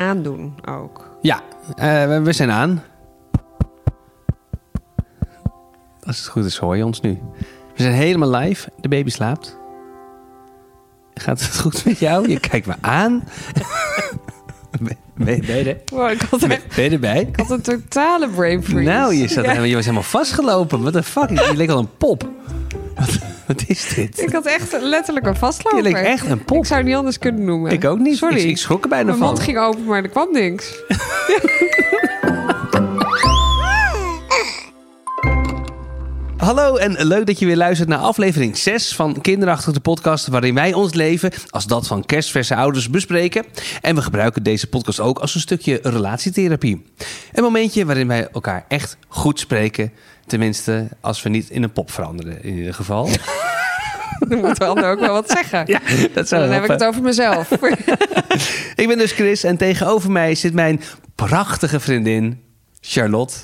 aandoen ook. Ja, eh, we, zijn aan. Als het goed is, hoor je ons nu. We zijn helemaal live. De baby slaapt. Gaat het goed met jou? Je kijkt me aan. ben, je er? Wow, ik, had Ben, echt, ben je erbij? ik had een totale brain freeze. Nou, je, zat, Ja. je was helemaal vastgelopen. Wat de fuck? Je leek al een pop. Wat, is dit? Ik had echt letterlijk een vastloper. Je leek echt een pop. Ik zou het niet anders kunnen noemen. Ik ook niet. Sorry. Ik, ik schrok er bijna Mijn van. mond ging open, maar er kwam niks. Hallo en leuk dat je weer luistert naar aflevering 6 van Kinderachtig de podcast... waarin wij ons leven als dat van kerstverse ouders bespreken. En we gebruiken deze podcast ook als een stukje relatietherapie. Een momentje waarin wij elkaar echt goed spreken. Tenminste, als we niet in een pop veranderen in ieder geval. Dan moet de ander ook wel wat zeggen. Ja, dat zou Dan heb ik het over mezelf. Ik ben dus Chris en tegenover mij zit mijn prachtige vriendin Charlotte.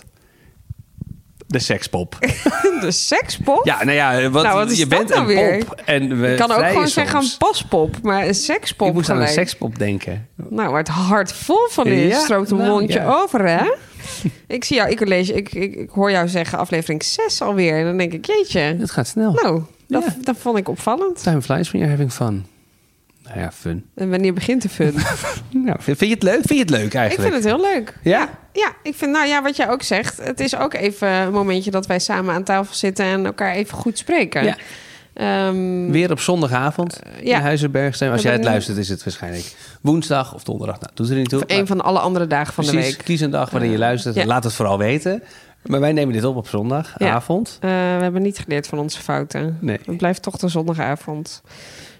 De sekspop. De sekspop? Ja, nou ja, wat, Nou, wat je bent nou een weer? pop. En we ik kan ook gewoon zeggen een paspop, maar een sekspop Ik moest aan een sekspop denken. Nou, waar het hart vol van is, Ja, stroomt een nou, mondje ja. over, hè? ik zie jou, ik, lees, ik, ik, ik hoor jou zeggen aflevering 6 alweer. En dan denk ik, jeetje. Het gaat snel. Nou, dat, Ja. dat vond ik opvallend. Time flies when you're having fun. Nou ja, fun. En wanneer begint de fun? Nou, vind, je het leuk? Vind je het leuk ik eigenlijk? vind het heel leuk. Ja? Ja, ik vind, nou ja, wat jij ook zegt. Het is ook even een momentje dat wij samen aan tafel zitten en elkaar even goed spreken. Ja. Ehm, Weer op zondagavond ja. in Huizenberg zijn. Als jij het luistert is het waarschijnlijk woensdag of donderdag. Nou, doet er niet toe. een van alle andere dagen van de week. kies een dag waarin je luistert. ja. Laat het vooral weten. Maar wij nemen dit op op zondagavond. Eh, we hebben niet geleerd van onze fouten. Nee. Het blijft toch de zondagavond.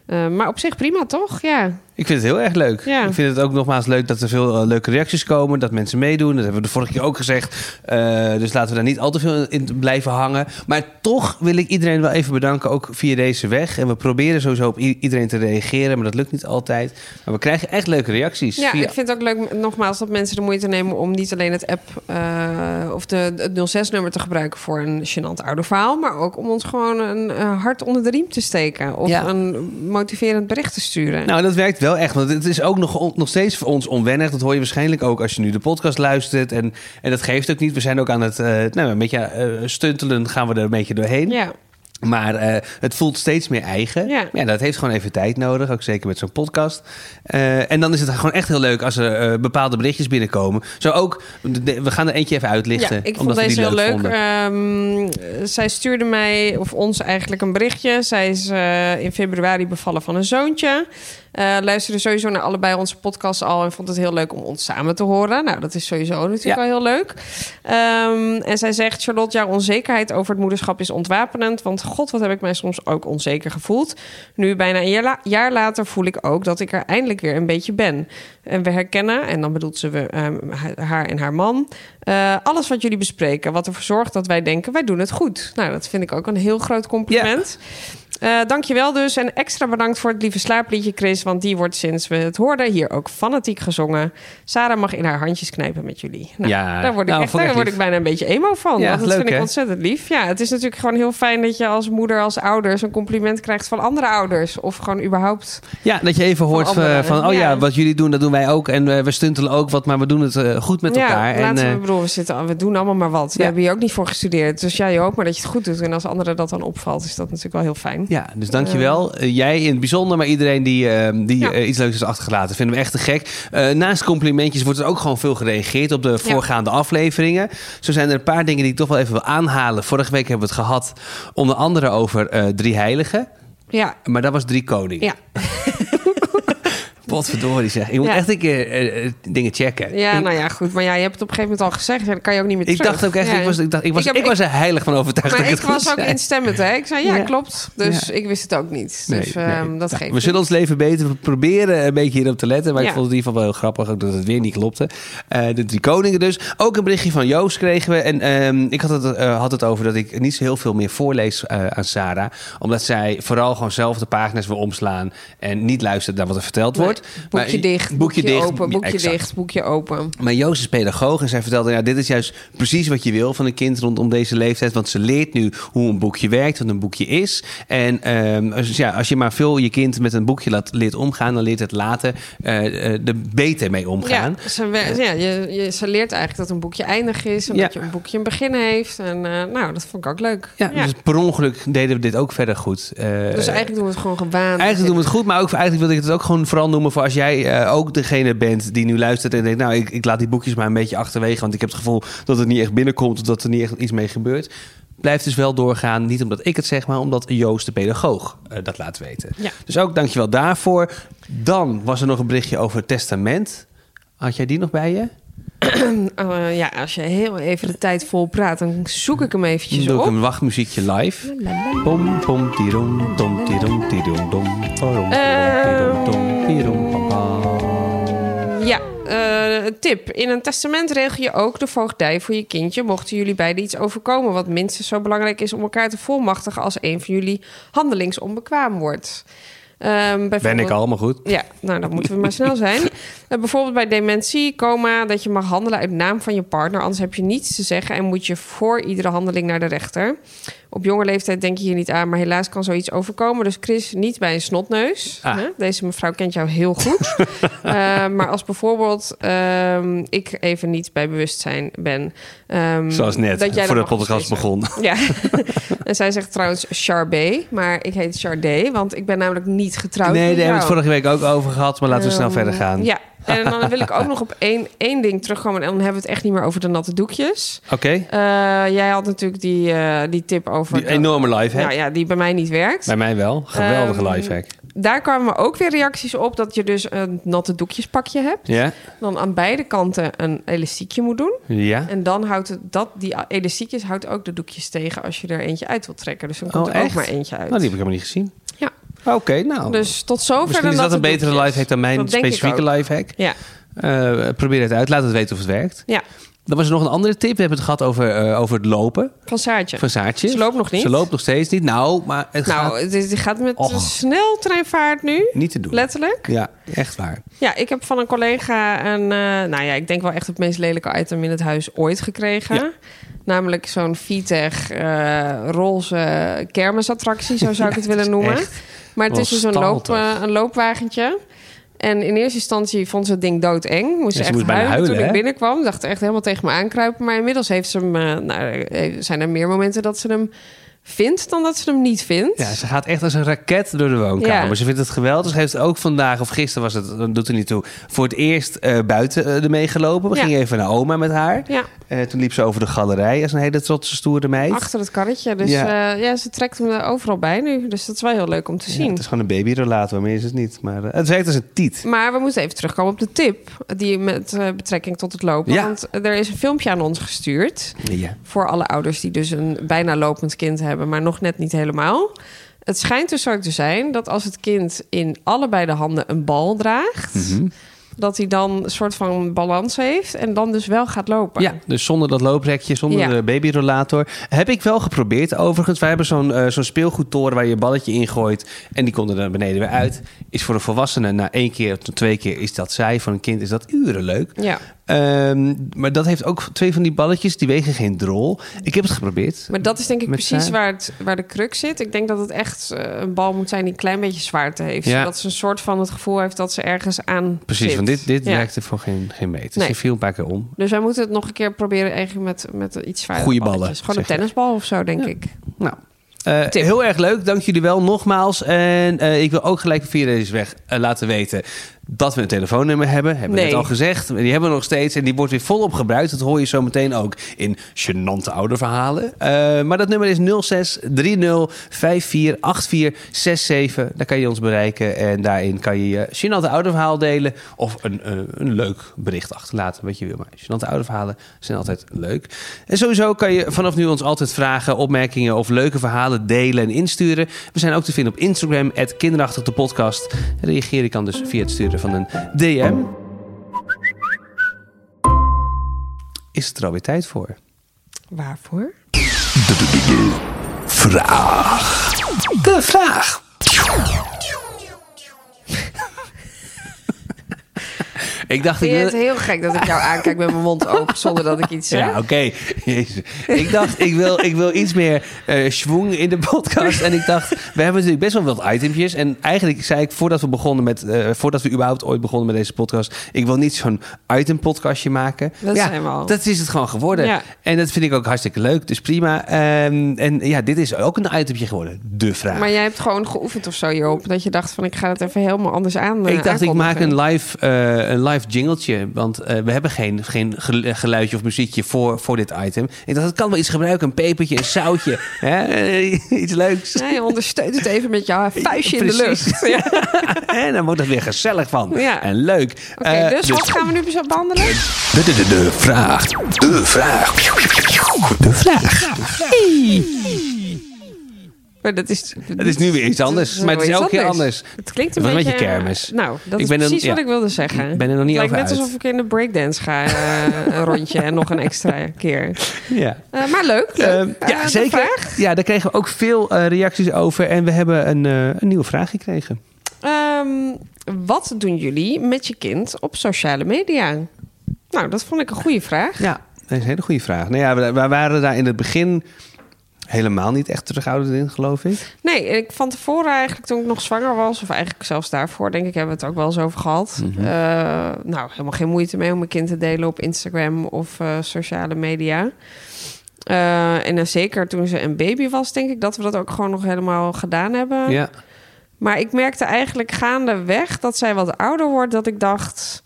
Eh, maar op zich prima, toch? Ja. Ik vind het heel erg leuk. Ja. Ik vind het ook nogmaals leuk dat er veel eh, leuke reacties komen. Dat mensen meedoen. Dat hebben we de vorige keer ook gezegd. Eh, dus laten we daar niet al te veel in blijven hangen. Maar toch wil ik iedereen wel even bedanken. Ook via deze weg. En we proberen sowieso op iedereen te reageren. Maar dat lukt niet altijd. Maar we krijgen echt leuke reacties. Ja, via... ik vind het ook leuk, nogmaals, dat mensen de moeite nemen om niet alleen het app eh, of de, het 06-nummer te gebruiken voor een gênant ouderverhaal, maar ook om ons gewoon een hart onder de riem te steken of Ja. een motiverend bericht te sturen. Nou, dat werkt wel echt. Want het is ook nog, nog steeds voor ons onwennig. Dat hoor je waarschijnlijk ook als je nu de podcast luistert. En, en dat geeft ook niet. We zijn ook aan het eh, nou, een beetje eh, stuntelen. Gaan we er een beetje doorheen. ja. Maar eh, het voelt steeds meer eigen. Ja. dat heeft gewoon even tijd nodig. Ook zeker met zo'n podcast. En dan is het gewoon echt heel leuk als er bepaalde berichtjes binnenkomen. Zo ook, de- we gaan er eentje even uitlichten. Ja, ik vond deze heel leuk. Ehm, zij stuurde mij, of ons eigenlijk, een berichtje. Zij is in februari bevallen van een zoontje. Eh, luisterde sowieso naar allebei onze podcasts al... en vond het heel leuk om ons samen te horen. Nou, dat is sowieso natuurlijk Ja. wel heel leuk. Ehm, en zij zegt, Charlotte, jouw onzekerheid over het moederschap is ontwapenend. Want god, wat heb ik mij soms ook onzeker gevoeld. Nu, bijna een jaar, la- jaar later, voel ik ook dat ik er eindelijk weer een beetje ben. En we herkennen, en dan bedoelt ze we, ehm, haar en haar man... eh, alles wat jullie bespreken, wat ervoor zorgt dat wij denken... wij doen het goed. Nou, dat vind ik ook een heel groot compliment. Eh dankjewel dus. En extra bedankt voor het lieve slaapliedje, Chris. Want die wordt sinds we het hoorden hier ook fanatiek gezongen. Sarah mag in haar handjes knijpen met jullie. Nou, Ja, daar word ik, nou, echt, daar word ik bijna een beetje emo van. Ja, want dat leuk, vind ik hè? ontzettend lief. Ja, het is natuurlijk gewoon heel fijn dat je als moeder, als ouders... een compliment krijgt van andere ouders. Of gewoon überhaupt... Ja, dat je even hoort van, anderen, van oh ja. ja. wat jullie doen, dat doen wij ook. En eh, we stuntelen ook wat, maar we doen het eh, goed met ja, elkaar. En, laten we, eh, bedoel, we, zitten, we doen allemaal maar wat. We Ja. hebben hier ook niet voor gestudeerd. Dus ja, je hoopt maar dat je het goed doet. En als anderen dat dan opvalt, is dat natuurlijk wel heel fijn. Ja, dus dankjewel. Eh, jij in het bijzonder, maar iedereen die, eh, die Ja. eh, iets leuks is achtergelaten. Vinden we echt te gek. Eh, naast complimentjes wordt er ook gewoon veel gereageerd op de voorgaande afleveringen. Zo zijn er een paar dingen die ik toch wel even wil aanhalen. Vorige week hebben we het gehad onder andere over eh, drie heiligen. Ja, Maar dat was drie koningen. ja. Potverdorie zeg. Je moet echt een keer eh, eh, dingen checken. Ja, nou ja, goed. Maar ja, je hebt het op een gegeven moment al gezegd. Dan kan je ook niet meer ik dacht ook echt, ik was, ik dacht, ik was, Ik was er heilig van overtuigd Maar dat ik het was ook instemmend, hè? Ik zei, ja, klopt. Dus ik wist het ook niet. Nee, Dus nee. ehm, dat Nou, geeft we zullen ons leven beter. We proberen een beetje hierop te letten. Maar ik vond het in ieder geval wel heel grappig ook dat het weer niet klopte. Eh, de drie koningen dus. Ook een berichtje van Joost kregen we. En ehm, ik had het, had het over dat ik niet zo heel veel meer voorlees aan Sarah. Omdat zij vooral gewoon zelf de pagina's wil omslaan. En niet luistert naar wat er verteld Nee. wordt. Boekje Maar- dicht, boekje dicht, open, boekje exact. dicht, boekje open. Maar Joost is pedagoog en zij vertelde... Ja, dit is juist precies wat je wil van een kind rondom deze leeftijd. Want ze leert nu hoe een boekje werkt, wat een boekje is. En ehm, dus ja, als je maar veel je kind met een boekje laat, leert omgaan... dan leert het later eh, eh, er beter mee omgaan. Ja, ze, we- ja je, je, ze leert eigenlijk dat een boekje eindig is... en Ja. dat je een boekje een begin heeft. En eh, nou, dat vond ik ook leuk. Ja, dus per ongeluk deden we dit ook verder goed. Eh, Dus eigenlijk doen we het gewoon gewaan. Eigenlijk doen we het goed, maar ook eigenlijk wilde ik het ook gewoon vooral noemen voor als jij eh, ook degene bent die nu luistert en denkt, nou, ik, ik laat die boekjes maar een beetje achterwege, want ik heb het gevoel dat het niet echt binnenkomt, of dat er niet echt iets mee gebeurt. Blijf dus wel doorgaan, niet omdat ik het zeg, maar omdat Joost de pedagoog eh, dat laat weten. Ja. Dus ook dankjewel daarvoor. Dan was er nog een berichtje over het testament. Had jij die nog bij je? Eh, ja, als je heel even de tijd vol praat, dan zoek ik hem eventjes Dan doe ik op. een wachtmuziekje live. Pom, pom, tirom, tom, tirom, tirom, dom, tirom, tom, tirom. Ja, tip. In een testament regel je ook de voogdij voor je kindje... mochten jullie beiden iets overkomen... wat minstens zo belangrijk is om elkaar te volmachtigen... als een van jullie handelingsonbekwaam wordt. Ehm, Ben ik al, maar goed. Ja, nou dan moeten we maar snel zijn. Eh, bijvoorbeeld bij dementie, coma, dat je mag handelen uit naam van je partner. Anders heb je niets te zeggen en moet je voor iedere handeling naar de rechter. Op jonge leeftijd denk je hier niet aan, maar helaas kan zoiets overkomen. Dus Chris, niet bij een snotneus. Ah. Deze mevrouw kent jou heel goed. Eh, maar als bijvoorbeeld ehm, ik even niet bij bewustzijn ben. ehm, Zoals net, dat jij voor de podcast begon. Ja, en zij zegt trouwens Charbé, maar ik heet Chardé, want ik ben namelijk niet getrouwd. Nee, daar hebben we het vorige week ook over gehad, maar laten we snel Ehm, verder gaan. Ja, en dan wil ik ook nog op één, één ding terugkomen. En dan hebben we het echt niet meer over de natte doekjes. Oké, Eh, jij had natuurlijk die, eh, die tip over... die enorme lifehack. Nou ja, die bij mij niet werkt. Bij mij wel. Geweldige Ehm, lifehack. Daar kwamen ook weer reacties op dat je dus een natte doekjespakje hebt. Ja? Dan aan beide kanten een elastiekje moet doen. Ja? En dan houdt het, dat, die elastiekjes houdt ook de doekjes tegen als je er eentje uit wilt trekken. Dus dan komt Oh, er ook maar eentje uit. Nou, die heb ik helemaal niet gezien. Oké, nou. Dus tot zover Misschien is dat een betere lifehack dan mijn specifieke lifehack. Ja, Eh, probeer het uit. Laat het weten of het werkt. ja. Dan was er nog een andere tip. We hebben het gehad over, eh, over het lopen van Saartje. van Saartje. Ze loopt nog niet. Ze loopt nog steeds niet. Nou, maar het Nou, gaat het, gaat met Och. een sneltreinvaart nu. niet te doen. Letterlijk. Ja, echt waar. Ja, ik heb van een collega een, eh, nou ja, ik denk wel echt het meest lelijke item in het huis ooit gekregen. Ja. Namelijk zo'n Vitech roze kermisattractie, zo zou ik het willen noemen. echt. Maar het is dus een, loop, eh, een loopwagentje. En in eerste instantie vond ze het ding doodeng. Moest Ja, ze echt moest huilen, huilen, toen ik binnenkwam. Dacht echt helemaal tegen me aankruipen. Maar inmiddels heeft ze hem... eh, nou, eh, zijn er meer momenten dat ze hem vindt dan dat ze hem niet vindt. Ja, ze gaat echt als een raket door de woonkamer. Ja. Ze vindt het geweldig. Ze heeft ook vandaag, of gisteren was het, dat doet er niet toe, voor het eerst buiten ermee gelopen. We Ja. gingen even naar oma met haar. Ja, Eh, toen liep ze over de galerij als een hele trotse, stoere meid. achter het karretje. Dus Ja. ja. ja, ze trekt hem er overal bij nu. Dus dat is wel heel leuk om te Ja, zien. het is gewoon een babyrelator, meer is het niet. Maar eh, het werkt als een tiet. Maar we moeten even terugkomen op de tip die met eh, betrekking tot het lopen. Ja. Want er is een filmpje aan ons gestuurd. Ja. Voor alle ouders die dus een bijna lopend kind hebben, maar nog net niet helemaal. Het schijnt dus zo te zijn dat als het kind in allebei de handen een bal draagt, Mhm. Dat hij dan een soort van balans heeft en dan dus wel gaat lopen. Ja, dus zonder dat looprekje, zonder Ja. de babyrollator. Heb ik wel geprobeerd overigens. Wij hebben zo'n eh, zo'n speelgoedtoren waar je een balletje ingooit... en die komt er naar beneden weer uit. Is voor een volwassene na één keer of twee keer is dat zij. Voor een kind is dat uren leuk. Ja, Ehm, maar dat heeft ook twee van die balletjes. Die wegen geen drol. Ik heb het geprobeerd. maar dat is denk ik precies zijn- waar, het, waar de crux zit. Ik denk dat het echt eh, een bal moet zijn die een klein beetje zwaarte heeft. Ja. Zodat ze een soort van het gevoel heeft dat ze ergens aan Precies, zit. want dit, dit Ja. werkte voor geen, geen meter. Dus Nee. je viel een paar keer om. Dus wij moeten het nog een keer proberen eigenlijk met, met iets zwaarder Goeie ballen, balletjes. Gewoon een tennisbal of zo, denk Ja. ik. Nou, eh, Tip. heel erg leuk. Dank jullie wel nogmaals. En eh, ik wil ook gelijk via deze weg laten weten dat we een telefoonnummer hebben. Hebben we Nee. net al gezegd. Die hebben we nog steeds. En die wordt weer volop gebruikt. Dat hoor je zo meteen ook in gênante ouderverhalen. Eh maar dat nummer is 06 30 54 84 67. Daar kan je ons bereiken. En daarin kan je je gênante ouderverhaal delen. Of een, eh, een leuk bericht achterlaten. Wat je wil. Maar gênante ouderverhalen zijn altijd leuk. En sowieso kan je vanaf nu ons altijd vragen, opmerkingen of leuke verhalen delen en insturen. We zijn ook te vinden op Instagram, kinderachtig de podcast. Reageer je kan dus via het sturen van een DM. Is het er alweer tijd voor? Waarvoor? Vraag. De vraag. Ik dacht, Vind ik je het heel gek dat ik jou aankijk met mijn mond open zonder dat ik iets zeg? Ja, oké. Jezus. Ik dacht, ik wil, ik wil iets meer eh schwung in de podcast. En ik dacht, we hebben natuurlijk best wel wat itempjes. En eigenlijk zei ik, voordat we begonnen met... eh, voordat we überhaupt ooit begonnen met deze podcast... ik wil niet zo'n item-podcastje maken. Dat ja, zijn we al. Dat is het gewoon geworden. Ja. En dat vind ik ook hartstikke leuk. Dus prima. Ehm, en ja, dit is ook een itempje geworden. De vraag. Maar jij hebt gewoon geoefend of zo hierop. Dat je dacht van ik ga het even helemaal anders aan. eh, Ik dacht, ik maak een live, een live jingletje. Want eh, we hebben geen, geen gel- geluidje of muziekje voor, voor dit item. Ik dacht, het kan wel iets gebruiken. Een pepertje, een zoutje. hè? Eh, iets leuks. Nee, ondersteunt het even met je vuistje in de Precies. lucht. Ja. Oké, en dan wordt het weer gezellig van. Ja. En leuk. Eh, dus wat gaan we nu behandelen? de, de, de, de vraag. De vraag. De vraag. Maar dat is, Het is nu weer iets anders. Het maar het is elke keer anders. Het klinkt een Het beetje... een beetje kermis. Nou, dat Ik is ben precies wat ja. ik wilde zeggen. Ik ben er nog niet Het lijkt net alsof ik in de breakdance ga eh, een rondje en nog een extra keer. Ja. Eh, maar leuk, leuk. Ehm, Eh, ja, zeker. vraag? Ja, daar kregen we ook veel eh, reacties over. En we hebben een, eh, een nieuwe vraag gekregen. Ehm, wat doen jullie met je kind op sociale media? Nou, dat vond ik een goede vraag. Ja, dat is een hele goede vraag. Nou ja, we, we waren daar in het begin helemaal niet echt terughoudend in, geloof ik. Nee, ik van tevoren eigenlijk toen ik nog zwanger was... of eigenlijk zelfs daarvoor, denk ik, hebben we het ook wel eens over gehad. Mhm. Eh, nou, helemaal geen moeite mee om mijn kind te delen op Instagram of eh, sociale media. Eh, en dan zeker toen ze een baby was, denk ik dat we dat ook gewoon nog helemaal gedaan hebben. Ja. Maar ik merkte eigenlijk gaandeweg dat zij wat ouder wordt, dat ik dacht.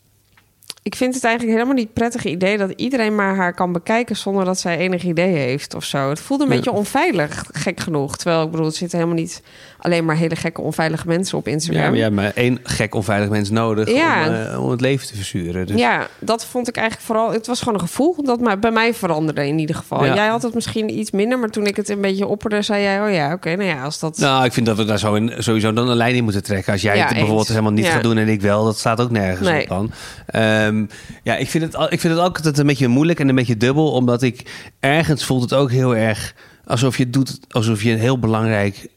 Ik vind het eigenlijk helemaal niet prettig idee dat iedereen maar haar kan bekijken zonder dat zij enig idee heeft of zo. Het voelde een Ja. beetje onveilig, gek genoeg. Terwijl ik bedoel, er zitten helemaal niet alleen maar hele gekke, onveilige mensen op Ja, Instagram. maar hebt maar één gek onveilig mens nodig Ja. om, eh, om het leven te verzuren. Dus. Ja, dat vond ik eigenlijk vooral. Het was gewoon een gevoel dat maar bij mij veranderde in ieder geval. Ja. Jij had het misschien iets minder, maar toen ik het een beetje opperde, zei jij: Oh ja, oké, nou ja, als dat. Nou, ik vind dat we daar zo in, sowieso dan een lijn in moeten trekken. Als jij Ja, het bijvoorbeeld eens. helemaal niet Ja. gaat doen en ik wel, dat staat ook nergens Nee. op dan. Ehm, ja, ik vind, het, ik vind het ook altijd een beetje moeilijk en een beetje dubbel, omdat ik ergens voelt het ook heel erg alsof je doet, alsof je een heel belangrijk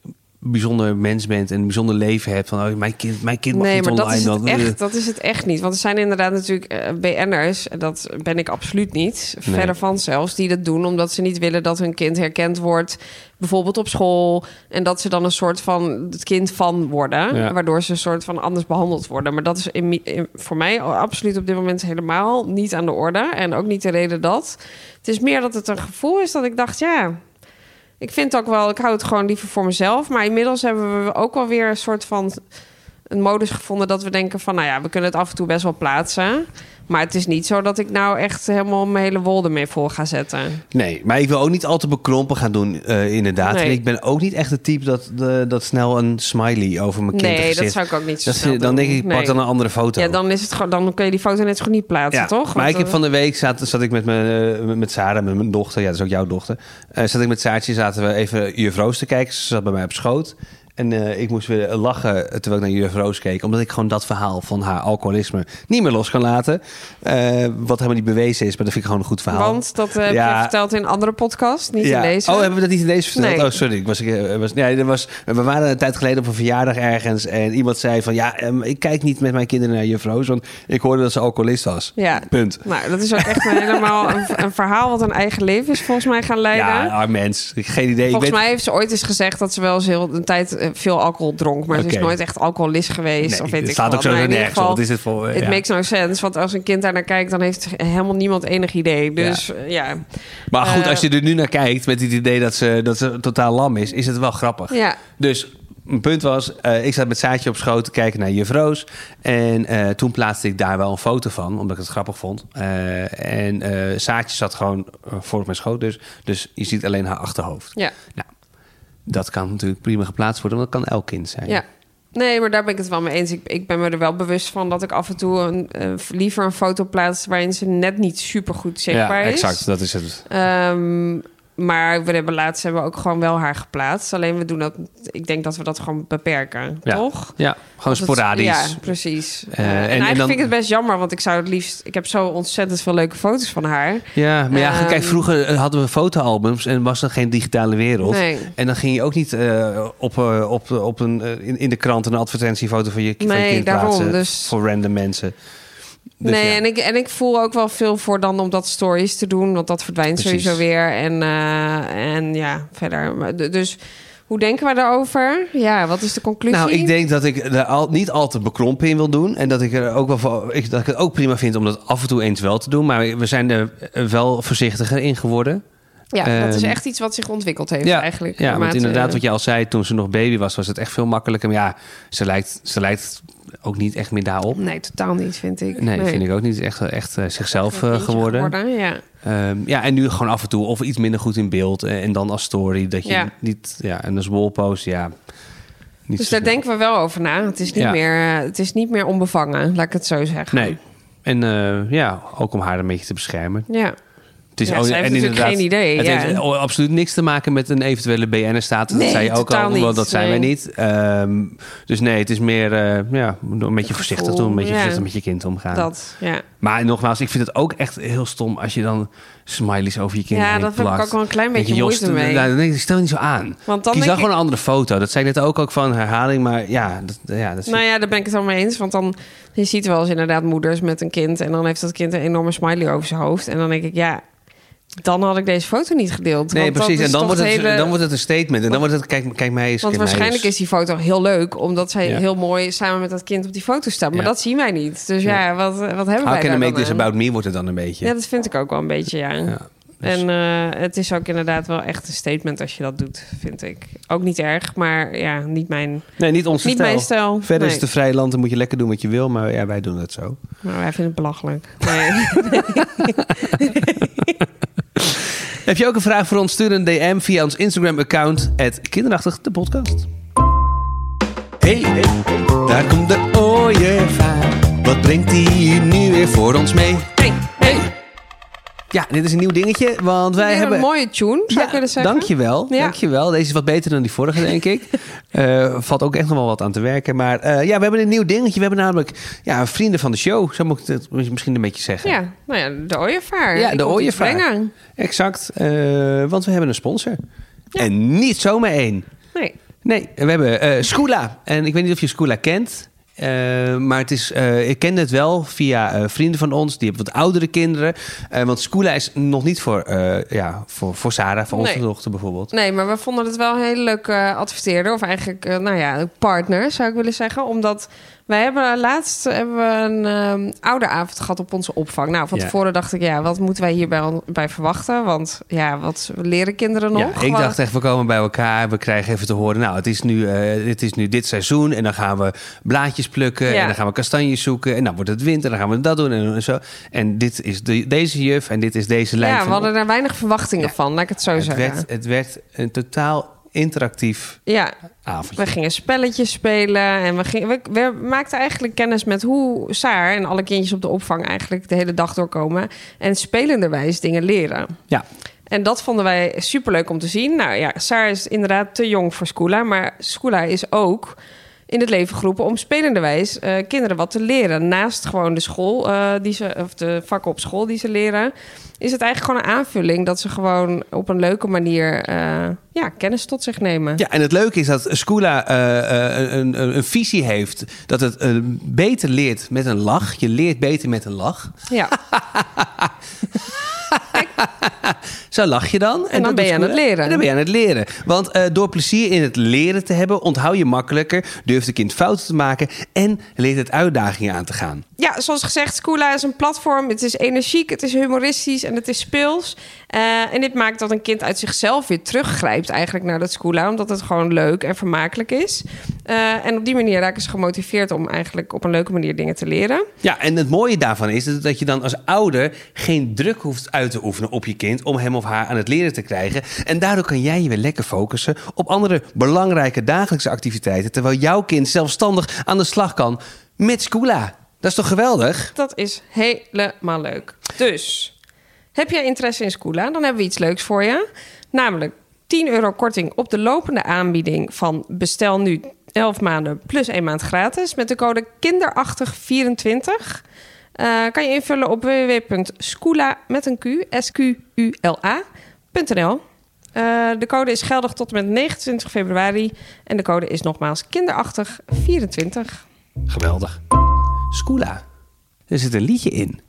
bijzonder mens bent en een bijzonder leven hebt van oh, mijn kind, mijn kind mag Nee, niet maar dat is, het echt, dat is het echt niet. Want er zijn inderdaad natuurlijk eh, BN'ers, en dat ben ik absoluut niet, Nee. verder van zelfs, die dat doen omdat ze niet willen dat hun kind herkend wordt, bijvoorbeeld op school. En dat ze dan een soort van het kind van worden, Ja. waardoor ze een soort van anders behandeld worden. Maar dat is in, in- voor mij absoluut op dit moment helemaal niet aan de orde. En ook niet de reden dat. Het is meer dat het een gevoel is dat ik dacht, ja, ik vind ook wel, ik hou het gewoon liever voor mezelf. Maar inmiddels hebben we ook wel weer een soort van een modus gevonden dat we denken van, nou ja, we kunnen het af en toe best wel plaatsen. Maar het is niet zo dat ik nou echt helemaal mijn hele wol ermee vol ga zetten. Nee, maar ik wil ook niet al te bekrompen gaan doen, eh, inderdaad. Nee. En ik ben ook niet echt het type dat, de, dat snel een smiley over mijn kind Nee, zit. dat zou ik ook niet zo Dat snel Dan doen. denk ik, pak Nee. dan een andere foto. Ja, dan is het gewoon, dan kun je die foto net zo goed niet plaatsen, Ja, toch? Maar ik heb van de week zat, zat ik met, mijn, eh, met- Sarah, met mijn dochter, ja, dat is ook jouw dochter. eh, zat ik met Saartje, zaten we even Juf Roos te kijken. Ze zat bij mij op schoot. En eh, ik moest weer lachen terwijl ik naar Juf Roos keek. Omdat ik gewoon dat verhaal van haar alcoholisme niet meer los kan laten. Eh, wat helemaal niet bewezen is, maar dat vind ik gewoon een goed verhaal. Want dat eh, heb Ja. je verteld in een andere podcast, niet in deze. Oh, hebben we dat niet in deze verteld? Nee. Oh, sorry. Ik was, ik was, nee, er was, we waren een tijd geleden op een verjaardag ergens. En iemand zei van... Ja, ehm, ik kijk niet met mijn kinderen naar Juf Roos. Want ik hoorde dat ze alcoholist was. Ja. Punt. Nou, dat is ook echt een helemaal een, een verhaal wat een eigen leven is volgens mij gaan leiden. Ja, arm mens. Geen idee. Volgens ik weet, mij heeft ze ooit eens gezegd dat ze wel eens heel een tijd veel alcohol dronk, maar ze is nooit echt alcoholist geweest. Nee, of weet het ik staat wat. ook zo nergens geval, Wat is dit voor... eh, It ja. makes no sense, want als een kind daar naar kijkt, dan heeft helemaal niemand enig idee. Dus eh, ja, Maar goed, Eh, als je er nu naar kijkt met het idee dat ze, dat ze totaal lam is, is het wel grappig. ja. Dus mijn punt was, eh, ik zat met Saatje op schoot te kijken naar Juf Roos. En eh, toen plaatste ik daar wel een foto van, omdat ik het grappig vond. Eh, en eh Saatje zat gewoon eh, voor op mijn schoot, dus, dus je ziet alleen haar achterhoofd. ja, Dat kan natuurlijk prima geplaatst worden, want dat kan elk kind zijn. ja. Nee, maar daar ben ik het wel mee eens. Ik, ik ben me er wel bewust van dat ik af en toe een, eh, liever een foto plaats waarin ze net niet super goed zichtbaar ja is. exact. Dat is het. Ehm, maar we hebben laatst hebben we ook gewoon wel haar geplaatst. Alleen we doen dat. Ik denk dat we dat gewoon beperken, Ja. toch? Ja, gewoon het- sporadisch. Ja, precies. Eh, en, en- en eigenlijk dan- vind ik het best jammer, want ik zou het liefst. Ik heb zo ontzettend veel leuke foto's van haar. Ja, maar ja, Ehm, kijk, vroeger eh, hadden we fotoalbums en was er geen digitale wereld. Nee. En dan ging je ook niet eh, op, op, op een, in, in de krant een advertentiefoto van je, van je Nee, kind daarom, plaatsen dus- voor random mensen. Dus nee, ja. en, ik, en ik voel ook wel veel voor dan om dat stories te doen. Want dat verdwijnt Precies. sowieso weer. En, eh, en ja, verder. Dus hoe denken we daarover? Ja, wat is de conclusie? Nou, ik denk dat ik er al, niet al te bekrompen in wil doen. En dat ik er ook wel voor, ik, dat ik het ook prima vind om dat af en toe eens wel te doen. Maar we zijn er wel voorzichtiger in geworden. ja, dat is ehm, echt iets wat zich ontwikkeld heeft Ja, eigenlijk. ja want inderdaad, wat je al zei, toen ze nog baby was, was het echt veel makkelijker. Maar ja, ze lijkt, ze lijkt ook niet echt meer daarop. Nee, totaal niet, vind ik. Nee, vind ik ook niet. Echt, echt eh, zichzelf eh, kindje geworden. Ja. Ehm, ja, en nu gewoon af en toe of iets minder goed in beeld. eh, en dan als story dat je Ja. niet... Ja, en als wallpost, ja... Niet Dus daar denken we wel over na. Het is niet, Ja. meer, het is niet meer onbevangen, laat ik het zo zeggen. Nee. En ja, ook om haar een beetje te beschermen. Ja. Het is Ja, ook- en inderdaad, geen idee, Het ja. heeft absoluut niks te maken met een eventuele BN-status. Nee, dat zei je ook al, want dat zijn Nee. wij niet. Ehm, dus nee, het is meer eh, ja, een beetje voorzichtig gevoel, doen, een beetje ja. voorzichtig met je kind omgaan. Dat, ja. Maar nogmaals, ik vind het ook echt heel stom als je dan smileys over je kind Ja, dat heb ik plakt. ook wel een klein je, beetje joh, moeite mee. Nou, dan denk ik, stel je niet zo aan. Want dan Kies dan ik- gewoon een andere foto. Dat zei ik net ook, ook van herhaling, maar ja, dat, ja, dat is Nou ja, daar ben ik het wel mee eens. Want dan, je ziet wel eens inderdaad moeders met een kind... en dan heeft dat kind een enorme smiley over zijn hoofd. En dan denk ik, ja, dan had ik deze foto niet gedeeld. Nee, Want dat precies. is En dan wordt, het, hele- dan wordt het een statement. En dan wordt het, kijk, kijk mij eens. Want waarschijnlijk eens. is die foto heel leuk... omdat zij Ja. heel mooi samen met dat kind op die foto staat. Maar Ja. dat zien wij niet. Dus ja, wat, wat hebben wij How can I make this aan? about me wordt het dan een beetje. Ja, dat vind ik ook wel een beetje, ja. Ja, dus- En eh, het is ook inderdaad wel echt een statement als je dat doet, vind ik. Ook niet erg, maar ja, niet mijn, nee, niet onze niet stijl. mijn stijl. Verder is het een vrij land, dan moet je lekker doen wat je wil. Maar ja, wij doen het zo. Maar wij vinden het belachelijk. Nee. Heb je ook een vraag voor ons? Stuur een DM via ons Instagram-account. Kinderachtig de podcast. Hey, hey, daar komt de ooievaar. Wat brengt hij nu weer voor ons mee? Ja, dit is een nieuw dingetje, want wij hebben... een mooie tune, zou ik willen zeggen. Dankjewel, Ja. dankjewel. Deze is wat beter dan die vorige, denk ik. Eh, valt ook echt nog wel wat aan te werken. Maar eh, ja, we hebben een nieuw dingetje. We hebben namelijk ja, vrienden van de show. Zo moet ik het misschien een beetje zeggen. Ja, nou ja, de ooievaar. Ja, Die de ooievaar. Exact, eh, want we hebben een sponsor. En niet zomaar één. Nee. Nee, we hebben Scula. En ik weet niet of je Scula kent. Eh, maar het is, eh, ik ken het wel via eh, vrienden van ons. Die hebben wat oudere kinderen. Want Scula is nog niet voor, ja, voor, voor Sarah, voor onze Nee. dochter bijvoorbeeld. nee, maar we vonden het wel een hele leuke adverteerder. Of eigenlijk, nou ja, partner, zou ik willen zeggen. Omdat wij hebben laatst hebben we een ehm ouderavond gehad op onze opvang. Nou, van Ja. tevoren dacht ik, ja, wat moeten wij hierbij bij verwachten? Want ja, wat leren kinderen nog? Ja, ik Gewoon- dacht echt, we komen bij elkaar. We krijgen even te horen, nou, het is nu, eh, het is nu dit seizoen. En dan gaan we blaadjes plukken. Ja. En dan gaan we kastanjes zoeken. En dan wordt het winter. Dan gaan we dat doen en zo. En dit is de, deze juf en dit is deze lijn Ja, we hadden daar weinig verwachtingen van, laat ik het zo het zeggen. werd, het werd een totaal interactief Ja, avondje. we gingen spelletjes spelen en we, gingen, we, we maakten eigenlijk kennis met hoe Saar en alle kindjes op de opvang eigenlijk de hele dag doorkomen en spelenderwijs dingen leren. Ja, En dat vonden wij superleuk om te zien. Nou ja, Saar is inderdaad te jong voor Scula, maar Scula is ook in het leven geroepen om spelenderwijs eh kinderen wat te leren. Naast gewoon de school, eh, die ze, of de vakken op school die ze leren, is het eigenlijk gewoon een aanvulling dat ze gewoon op een leuke manier eh, ja, kennis tot zich nemen. Ja, en het leuke is dat Scula een, een, een visie heeft dat het beter leert met een lach. Je leert beter met een lach. Ja. Zo lach je dan. En dan ben je aan het leren. En dan ben je aan het leren. Want eh, door plezier in het leren te hebben, onthoud je makkelijker, durft het kind fouten te maken en leert het uitdagingen aan te gaan. Ja, zoals gezegd, Scula is een platform. Het is energiek, het is humoristisch en het is speels. Eh, en dit maakt dat een kind uit zichzelf weer teruggrijpt eigenlijk naar dat Scula. Omdat het gewoon leuk en vermakelijk is. Eh, en op die manier raken ze gemotiveerd om eigenlijk op een leuke manier dingen te leren. Ja, en het mooie daarvan is dat- dat je dan als ouder geen druk hoeft uit te oefenen op je kind om hem of haar aan het leren te krijgen. En daardoor kan jij je weer lekker focussen op andere belangrijke dagelijkse activiteiten, terwijl jouw kind zelfstandig aan de slag kan met Scula. Dat is toch geweldig? Dat is helemaal leuk. Dus, heb jij interesse in Scula? Dan hebben we iets leuks voor je. Namelijk 10 euro korting op de lopende aanbieding van bestel nu 11 maanden plus 1 maand gratis. Met de code kinderachtig24 Eh, kan je invullen op www.scula met een q, s q u l. Eh, de code is geldig tot en met 29 februari. En de code is nogmaals kinderachtig24. Geweldig. Scula. Er zit een liedje in.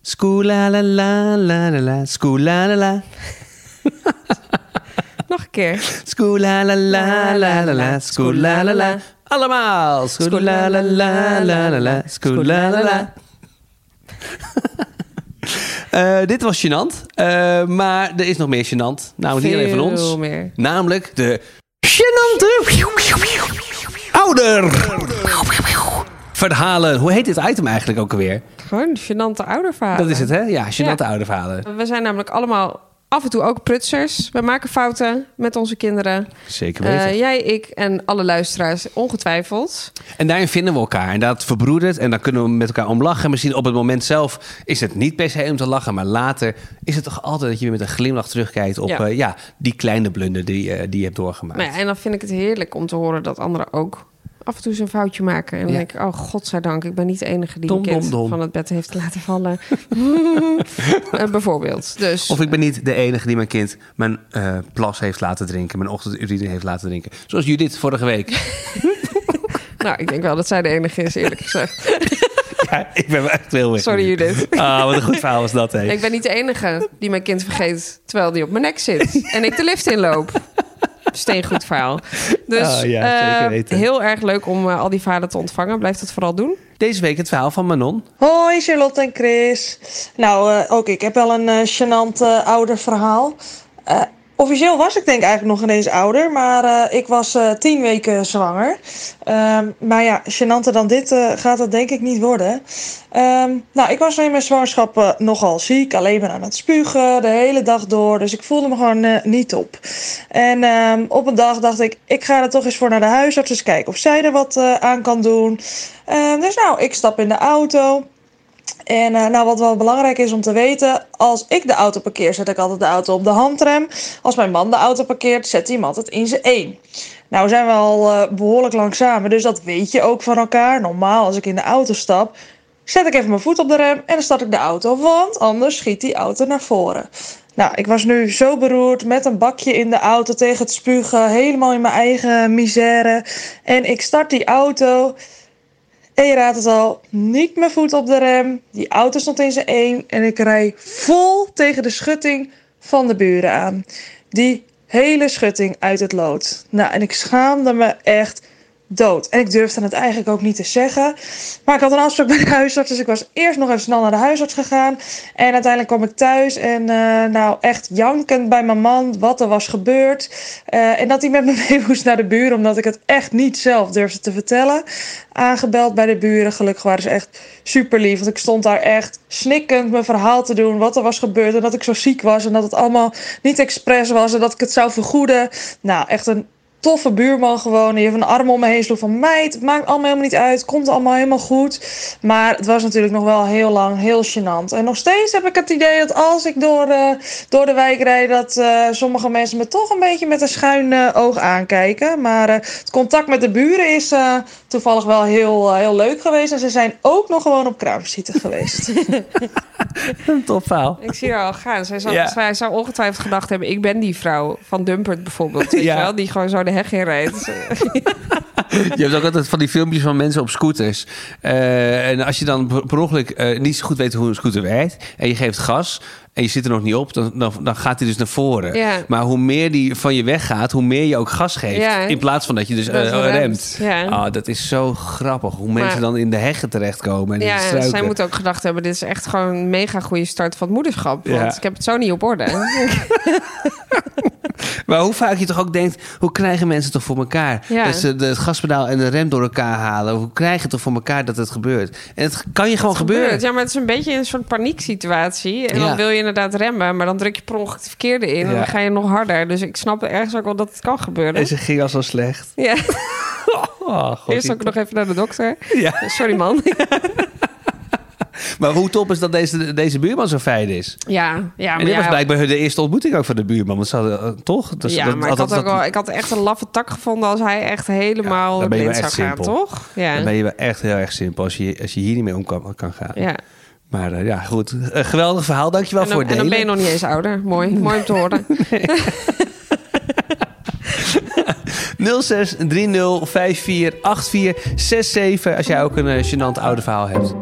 Skoola la la la la la, skoola la la. Nog een keer. Skoola la la la la la, skoola la la. Allemaal. Skoola la la la la la, skoola la la. Eh, dit was gênant, Eh, maar er is nog meer gênant. Namelijk niet alleen van ons. Meer. Namelijk de gênante ouder verhalen. Hoe heet dit item eigenlijk ook alweer? Gewoon gênante ouderverhalen. Dat is het, hè? Ja, gênante Ja. ouderverhalen. We zijn namelijk allemaal af en toe ook prutsers. We maken fouten met onze kinderen. Zeker weten. Eh, jij, ik en alle luisteraars ongetwijfeld. En daarin vinden we elkaar. En dat verbroedert. En dan kunnen we met elkaar om lachen. Misschien op het moment zelf is het niet per se om te lachen. Maar later is het toch altijd dat je weer met een glimlach terugkijkt op Ja. ja. ja, die kleine blunder die, eh, die je hebt doorgemaakt. Maar ja, en dan vind ik het heerlijk om te horen dat anderen ook af en toe zo'n foutje maken. En dan denk ik, oh godzijdank, ik ben niet de enige die Dom, kind dom, dom. van het bed heeft laten vallen. Eh, bijvoorbeeld. Dus Of ik ben niet de enige die mijn kind mijn eh, plas heeft laten drinken. Mijn ochtendurine heeft laten drinken. Zoals Judith vorige week. nou, ik denk wel dat zij de enige is, eerlijk gezegd. ja, ik ben echt heel weg. Sorry Judith. Ah, wat een goed verhaal was dat, hè? Ik ben niet de enige die mijn kind vergeet terwijl die op mijn nek zit. En ik de lift inloop. Steengoed verhaal. Dus Ah, ja, eh, zeker weten. heel erg leuk om eh, al die verhalen te ontvangen. Blijf dat vooral doen. Deze week het verhaal van Manon. Hoi Charlotte en Chris. Nou, eh, ook ik heb wel een eh gênant eh, ouder verhaal. Eh, officieel was ik denk eigenlijk nog ineens ouder, maar eh, ik was eh, tien weken zwanger. Ehm, maar ja, gênanter dan dit eh, gaat het denk ik niet worden. Ehm, nou, ik was in mijn zwangerschap nogal ziek, alleen maar aan het spugen, de hele dag door. Dus ik voelde me gewoon niet op. En ehm, op een dag dacht ik, ik ga er toch eens voor naar de huisarts, eens kijken of zij er wat aan kan doen. Dus nou, ik stap in de auto. En eh, nou, wat wel belangrijk is om te weten, als ik de auto parkeer, zet ik altijd de auto op de handrem. Als mijn man de auto parkeert, zet hij hem altijd in zijn één. Nou zijn we al eh, behoorlijk lang samen, dus dat weet je ook van elkaar. Normaal, als ik in de auto stap, zet ik even mijn voet op de rem en dan start ik de auto, want anders schiet die auto naar voren. Nou, ik was nu zo beroerd met een bakje in de auto tegen het spugen, helemaal in mijn eigen misère. En ik start die auto en je raadt het al, niet mijn voet op de rem. Die auto stond in zijn één en ik rij vol tegen de schutting van de buren aan. Die hele schutting uit het lood. Nou, en ik schaamde me echt dood. En ik durfde het eigenlijk ook niet te zeggen. Maar ik had een afspraak bij de huisarts, dus ik was eerst nog even snel naar de huisarts gegaan. En uiteindelijk kwam ik thuis en eh, nou echt jankend bij mijn man wat er was gebeurd. Eh, en dat hij met me mee moest naar de buren, omdat ik het echt niet zelf durfde te vertellen. Aangebeld bij de buren, gelukkig waren ze echt super lief. Want ik stond daar echt snikkend mijn verhaal te doen, wat er was gebeurd. En dat ik zo ziek was en dat het allemaal niet expres was en dat ik het zou vergoeden. Nou, echt een toffe buurman gewoon. Die even een arm om me heen sloeg van meid. Het maakt allemaal helemaal niet uit. Komt allemaal helemaal goed. Maar het was natuurlijk nog wel heel lang heel gênant. En nog steeds heb ik het idee dat als ik door, eh, door de wijk rijd... dat eh, sommige mensen me toch een beetje met een schuin eh, oog aankijken. Maar het contact met de buren is toevallig wel heel, eh, heel leuk geweest. En ze zijn ook nog gewoon op kraamvisite geweest. Een top verhaal. Ik zie haar al gaan. Zij zou, Ja. zij zou ongetwijfeld gedacht hebben... ik ben die vrouw van Dumpert bijvoorbeeld. Weet Ja. je wel? Die gewoon zo de heg in rijdt. Je hebt ook altijd van die filmpjes van mensen op scooters. Eh, en als je dan per per ongeluk eh, niet zo goed weet hoe een scooter werkt... en je geeft gas en je zit er nog niet op... dan, dan, dan gaat hij dus naar voren. Ja. Maar hoe meer die van je weggaat... hoe meer je ook gas geeft. Ja. In plaats van dat je dus Dat eh, remt. Ja. Ah, dat is zo grappig. Hoe mensen dan in de heggen terechtkomen. En Ja, en zij moet ook gedacht hebben... dit is echt gewoon een mega goede start van het moederschap. Want ik heb het zo niet op orde. Maar hoe vaak je toch ook denkt, hoe krijgen mensen toch voor elkaar? Ja. Dat ze de, het gaspedaal en de rem door elkaar halen. Hoe krijg je toch voor elkaar dat het gebeurt? En het kan je gewoon gebeuren. gebeurt. Ja, maar het is een beetje een soort panieksituatie. En Ja. dan wil je inderdaad remmen, maar dan druk je per ongeluk het verkeerde in. En dan ga je nog harder. Dus ik snap ergens ook wel dat het kan gebeuren. En ze ging al zo slecht. Ja, Oh, God, eerst ook nog even naar de dokter. Ja. Sorry man. Maar hoe top is dat deze, deze buurman zo fijn is? Ja, ja, en maar dit was ja, blijkbaar de eerste ontmoeting ook van de buurman. Want ze hadden, eh, toch? Dus ja, dat- maar ik dat- had, ook wel, ik had echt een laffe tak gevonden als hij echt helemaal Ja, blind zou gaan, simpel. toch? Ja. Dan ben je wel echt heel erg simpel als je, als je hier niet mee om kan, kan gaan. ja. Maar eh, ja, goed. Een geweldig verhaal. Dankjewel En, dan, voor het en dan delen. ben je nog niet eens ouder. Mooi, mooi om te horen. 06 30 54 84 67 als jij ook een uh, gênant oude verhaal hebt.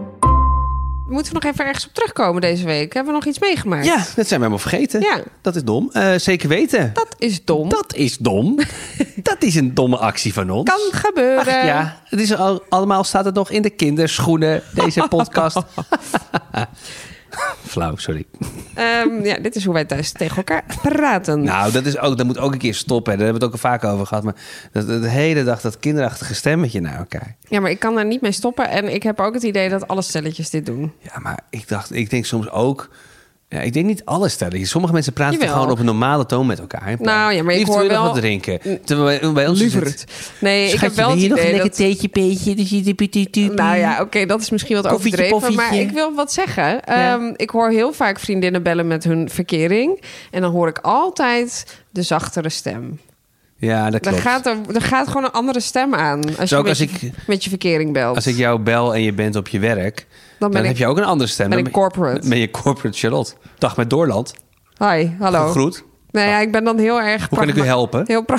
Moeten we nog even ergens op terugkomen deze week? Hebben we nog iets meegemaakt? Ja, dat zijn we helemaal vergeten. Ja. Dat is dom. Eh, zeker weten. Dat is dom. Dat is dom. dat is een domme actie van ons. kan gebeuren. Ach, ja, het is al, allemaal staat het nog in de kinderschoenen, deze podcast. Flauw, sorry. Ehm, ja, dit is hoe wij thuis tegen elkaar praten. Nou, dat, is ook, dat moet ook een keer stoppen. Daar hebben we het ook al vaak over gehad. Maar dat, de hele dag dat kinderachtige stemmetje naar elkaar. Ja, maar ik kan daar niet mee stoppen. En ik heb ook het idee dat alle stelletjes dit doen. Ja, maar ik dacht, ik denk soms ook... Ja, ik denk niet alle stelletjes. Sommige mensen praten Jawel. gewoon op een normale toon met elkaar. Nou ja, maar ik hoor wel- wat drinken. Terwijl bij, ons is Liever. het... Nee, ik heb wel het je nog een idee lekker dat... theetje, peetje? Dus Nou ja, oké, dat is misschien wat Koffietje, overdreven. Maar ik wil wat zeggen. Ja. Ehm, ik hoor heel vaak vriendinnen bellen met hun verkering. En dan hoor ik altijd de zachtere stem. Ja, dat Er klopt. gaat, er, er gaat gewoon een andere stem aan. Als Zo je met, als ik- met je verkering belt. Als ik jou bel en je bent op je werk... dan Dan, ben heb ik... je ook een andere stem. ben Dan ik corporate. Ben je corporate Charlotte. Dag met Doorland. Hi, hallo. Groet. Nee, ja, ik ben dan heel erg... Hoe kan ik u helpen? Heel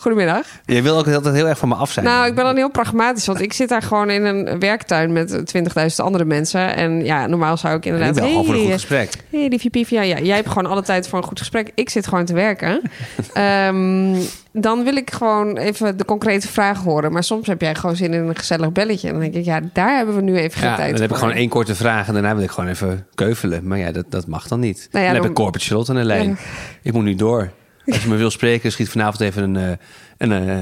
Goedemiddag. Je wil ook altijd heel erg van me af zijn. Nou, ik ben dan heel pragmatisch. Want ik zit daar gewoon in een werktuin met 20.000 andere mensen. En ja, normaal zou ik inderdaad... ik bel gewoon voor een goed hey, gesprek. Hey, liefje piefje. Ja, ja, jij hebt gewoon alle tijd voor een goed gesprek. Ik zit gewoon te werken. Ehm, dan wil ik gewoon even de concrete vragen horen. Maar soms heb jij gewoon zin in een gezellig belletje. En dan denk ik, ja, daar hebben we nu even geen Ja, tijd dan heb ik voor. gewoon één korte vraag en daarna wil ik gewoon even keuvelen. Maar ja, dat, dat mag dan niet. Nou ja, dan heb ik corporate Charlotte aan de lijn. Ja. Ik moet nu door. Als je me wil spreken, schiet vanavond even een, eh, een, eh,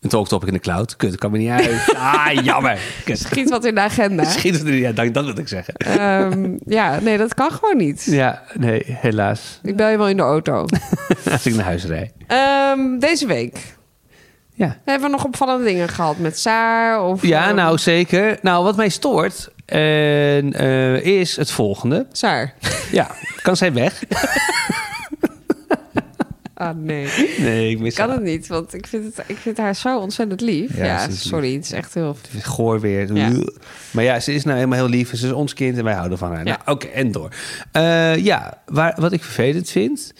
een talktopic in de cloud. Kut, kan me niet uit. Ah, jammer. Kut. Schiet wat in de agenda. Schiet er niet uit. Dank, dat wil ik zeggen. Ehm, ja, nee, dat kan gewoon niet. Ja, nee, helaas. Ik bel je wel in de auto. Als ik naar huis rijd. Ehm, deze week Ja. hebben we nog opvallende dingen gehad met Saar? Of, Ja, ehm, nou zeker. Nou, wat mij stoort eh, is het volgende. Saar. Ja, kan zij weg? Ah, nee. Nee, ik mis kan haar. het niet, want ik vind, het, ik vind haar zo ontzettend lief. Ja, lief. sorry, het is echt heel... Goor weer. Ja. Maar ja, ze is nou helemaal heel lief. Ze is ons kind en wij houden van haar. Ja. Nou, oké, en door. Eh, ja, waar, wat ik vervelend vind...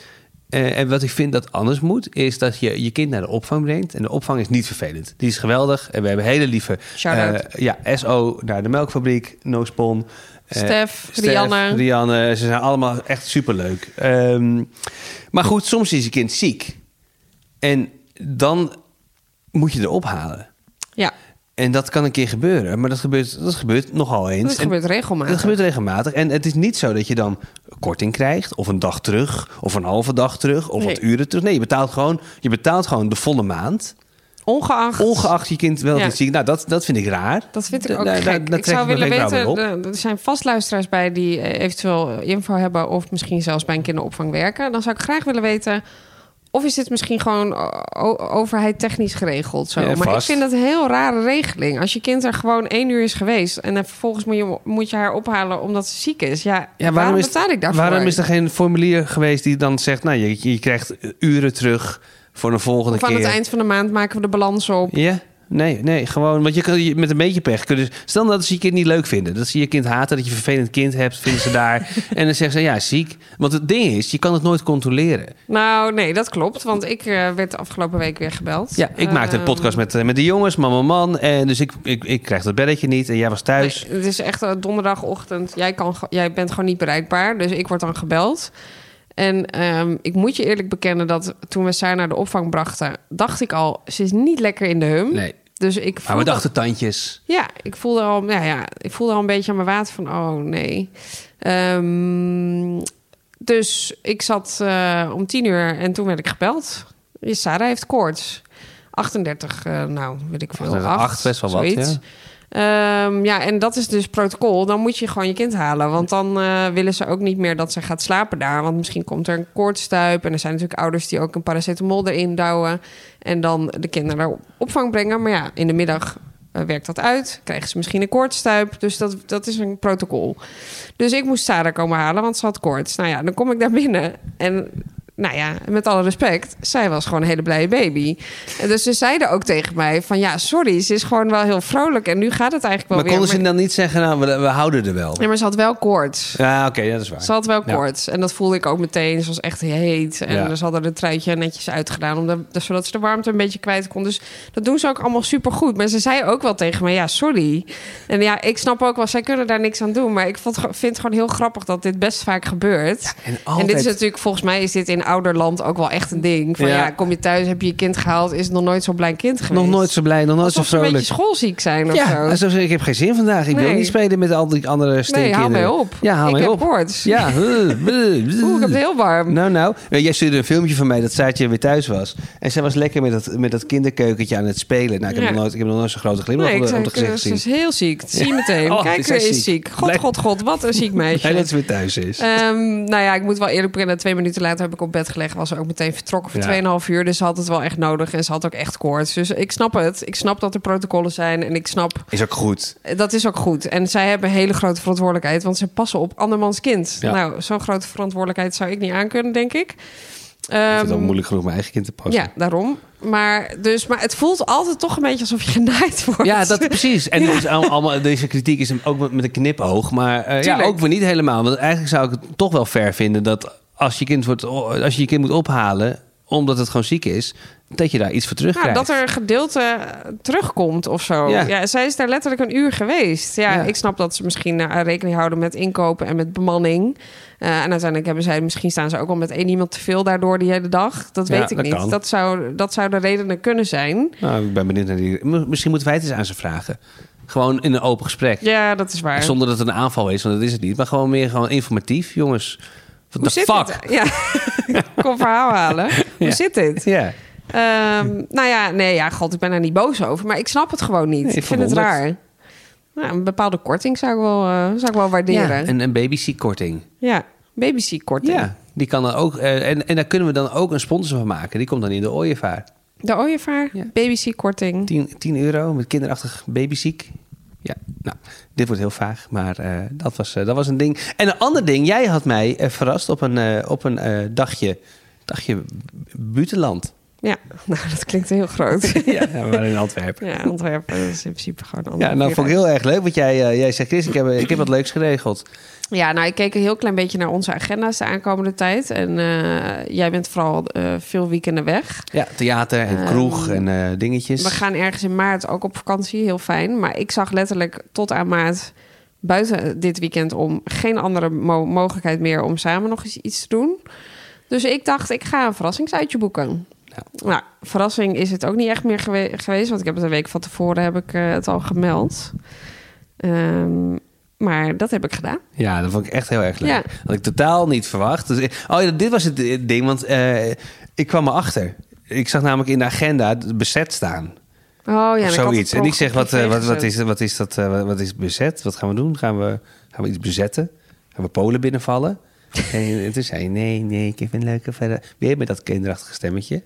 eh, en wat ik vind dat anders moet... is dat je je kind naar de opvang brengt. En de opvang is niet vervelend. Die is geweldig. En we hebben hele lieve... Eh, ja, SO naar de melkfabriek. No Spon. Stef, Rianne. Rianne. Ze zijn allemaal echt superleuk. Ehm, maar goed, soms is je kind ziek. En dan moet je erop halen. Ja, En dat kan een keer gebeuren, maar dat gebeurt, dat gebeurt nogal eens. dat En gebeurt regelmatig. dat gebeurt regelmatig. En het is niet zo dat je dan korting krijgt, of een dag terug, of een halve dag terug, of Nee. wat uren terug. Nee, je betaalt gewoon, je betaalt gewoon de volle maand. Ongeacht... Ongeacht je kind wel Ja. ziek. Nou, dat, dat vind ik raar. Dat vind ik Da- ook daar ik zou willen weten, er zijn vast luisteraars bij die eh, eventueel info hebben... of misschien zelfs bij een kinderopvang werken. Dan zou ik graag willen weten... of is dit misschien gewoon overheid technisch geregeld? Zo. Ja, maar ik vind dat een heel rare regeling. Als je kind er gewoon één uur is geweest... en dan vervolgens moet je, moet je haar ophalen omdat ze ziek is. Ja, Ja, waarom, is, betaal ik daarvoor? Waarom is er geen formulier geweest die dan zegt... nou, je, je krijgt uren terug voor een volgende Of aan keer. het eind van de maand maken we de balans op. Ja? Nee, nee, gewoon. Want je kan je- met een beetje pech kunnen. Stel nou dat ze je kind niet leuk vinden. Dat ze je kind haten, dat je een vervelend kind hebt, vinden ze daar. en dan zeggen ze ja, ziek. Want het ding is, je kan het nooit controleren. Nou, nee, dat klopt. Want ik eh, werd de afgelopen week weer gebeld. Ja, ik maakte een Ehm, podcast met, eh, met de jongens, man, man. En dus ik, ik, ik krijg dat belletje niet. En jij was thuis. Nee, het is echt eh, donderdagochtend. Jij, kan, jij bent gewoon niet bereikbaar. Dus ik word dan gebeld. En ehm, ik moet je eerlijk bekennen dat toen we Saar naar de opvang brachten... dacht ik al, ze is niet lekker in de hum. Nee. Dus ik Maar we dachten tandjes. ja, ik voelde al, ja, ja, ik voelde al een beetje aan mijn water van, oh nee. Ehm, dus ik zat eh, om tien uur en toen werd ik gebeld. Ja, Sarah heeft koorts. 38, eh, nou, weet ik veel. 38, acht, best wel wat, zoiets. Ehm, ja, en dat is dus protocol. Dan moet je gewoon je kind halen. Want dan eh, willen ze ook niet meer dat ze gaat slapen daar. Want misschien komt er een koortstuip. En er zijn natuurlijk ouders die ook een paracetamol erin douwen. En dan de kinderen naar opvang brengen. Maar ja, in de middag eh, werkt dat uit. Krijgen ze misschien een koortstuip. Dus dat, dat is een protocol. Dus ik moest Sarah komen halen, want ze had koorts. Nou ja, dan kom ik daar binnen. En nou ja, met alle respect, zij was gewoon een hele blije baby. En dus ze zeiden ook tegen mij van ja, sorry, ze is gewoon wel heel vrolijk en nu gaat het eigenlijk wel Maar weer. konden ze dan niet zeggen, nou, we, we houden er wel? Ja, maar ze had wel koorts. Ja, oké, dat is waar. Ze had wel Ja. koorts. En dat voelde ik ook meteen. Ze was echt heet. En Ja. ze hadden het truitje netjes uitgedaan. Om de, dus zodat ze de warmte een beetje kwijt kon. Dus dat doen ze ook allemaal super goed. Maar ze zei ook wel tegen me: ja, sorry. En ja, ik snap ook wel, zij kunnen daar niks aan doen. Maar ik vond, vind het gewoon heel grappig dat dit best vaak gebeurt. En, En altijd, dit is natuurlijk, volgens mij is dit in ouderland ook wel echt een ding. Van Ja. ja, kom je thuis, heb je je kind gehaald, is het nog nooit zo blij kind geweest. nog nooit zo blij, nog nooit Alsof zo ze een vrolijk. beetje schoolziek zijn of Ja, zo. alsof ze- ik heb geen zin vandaag. Ik wil Nee. niet spelen met al die andere Nee, steenkinderen. hou mij op. Ja, haal ik mij heb op. koorts. Ja. uh, Oeh, ik heb het heel warm. Nou, nou. Eh, Jij stuurde een filmpje van mij dat Saartje weer thuis was. En zij was lekker met dat, met dat kinderkeukentje aan het spelen. Nou, ik heb, Ja. nog, nooit, ik heb nog nooit zo'n grote glimlach Nee, op zei, gezicht ze is heel ziek. Zie je meteen. Oh, Kijk, ze hij is ziek? God, god, god. Wat een ziek meisje. Blij dat ze weer thuis is. Ehm, nou ja, ik moet wel eerlijk bekennen. Twee minuten later heb ik op bed gelegen. Was ze ook meteen vertrokken voor Ja. 2,5 uur. Dus ze had het wel echt nodig. En ze had ook echt koorts. Dus ik snap het. Ik snap dat er protocollen zijn. En ik snap, Is ook goed. dat is ook goed. En zij hebben een hele grote verantwoordelijkheid. Want ze passen op andermans kind. Ja. Nou, zo'n grote verantwoordelijkheid zou ik niet aankunnen, denk ik. ik vind het Ehm, ook moeilijk genoeg mijn eigen kind te passen. ja, daarom. Maar, dus, maar het voelt altijd toch een beetje alsof je genaaid wordt. Ja, dat precies. En dus al- allemaal, deze kritiek is hem ook met, met een knipoog. Maar eh, ja, ook weer niet helemaal. Want eigenlijk zou ik het toch wel fair vinden dat als je kind, wordt, als je, je kind moet ophalen omdat het gewoon ziek is, dat je daar iets voor Nou, terugkrijgt. dat er een gedeelte eh, terugkomt of zo. Ja. Ja. zij is daar letterlijk een uur geweest. Ja, Ja. ik snap dat ze misschien eh, rekening houden met inkopen en met bemanning. Eh, en uiteindelijk hebben zij, misschien staan ze ook wel met één iemand te veel daardoor die hele dag. Dat Ja, weet ik dat niet. kan. Dat zou, dat zou de redenen kunnen zijn. Nou, ik ben benieuwd naar die. Misschien moeten wij het eens aan ze vragen. Gewoon in een open gesprek. Ja, dat is waar. Zonder dat het een aanval is, want dat is het niet. Maar gewoon meer gewoon informatief. Jongens, what the zit fuck? het? Ja, kom verhaal halen. Hoe Ja. zit dit? Ja. Ehm, nou ja, nee, ja, god, ik ben er niet boos over. Maar ik snap het gewoon niet. Nee, ik vind het raar. Nou, een bepaalde korting zou ik wel, eh, zou ik wel waarderen. ja Ja, een, een babyseat-korting. babyseat-korting. Ja, die kan dan ook. eh, en, en daar kunnen we dan ook een sponsor van maken. Die komt dan in de ooievaar. De ooievaar, Ja. babyseat-korting. 10, 10 euro met kinderachtig babyziek. Ja, nou, dit wordt heel vaag, maar eh, dat, was, eh, dat was een ding. En een ander ding, jij had mij eh, verrast op een, op een dagje, dagje buitenland. Ja, nou, dat klinkt heel groot. ja, we waren in Antwerpen. ja, Antwerpen dat is in principe gewoon een Ja, nou vond ik heel erg leuk, want jij, eh, jij zegt, Chris, ik heb, ik heb wat leuks geregeld. Ja, nou, ik keek een heel klein beetje naar onze agenda's de aankomende tijd. En eh, jij bent vooral eh, veel weekenden weg. Ja, theater en kroeg en eh, dingetjes. We gaan ergens in maart ook op vakantie, heel fijn. Maar ik zag letterlijk tot aan maart buiten dit weekend om geen andere mo- mogelijkheid meer om samen nog eens iets te doen. Dus ik dacht, ik ga een verrassingsuitje boeken. Nou, verrassing is het ook niet echt meer gewe- geweest, want ik heb het een week van tevoren heb ik eh, het al gemeld. Ehm, maar dat heb ik gedaan. Ja, dat vond ik echt heel erg leuk. Ja. Had ik totaal niet verwacht. Dus, ik- oh ja, dit was het eh, ding, want eh, ik kwam erachter. Ik zag namelijk in de agenda het bezet staan. Oh ja, of zoiets. En ik zeg, wat, eh, wat, wat, is, wat, is dat, eh, wat, wat is bezet? Wat gaan we doen? Gaan we, gaan we iets bezetten? Gaan we Polen binnenvallen? En toen zei hij, nee, nee, ik heb een leuke verrassing. Weer met dat kinderachtige stemmetje.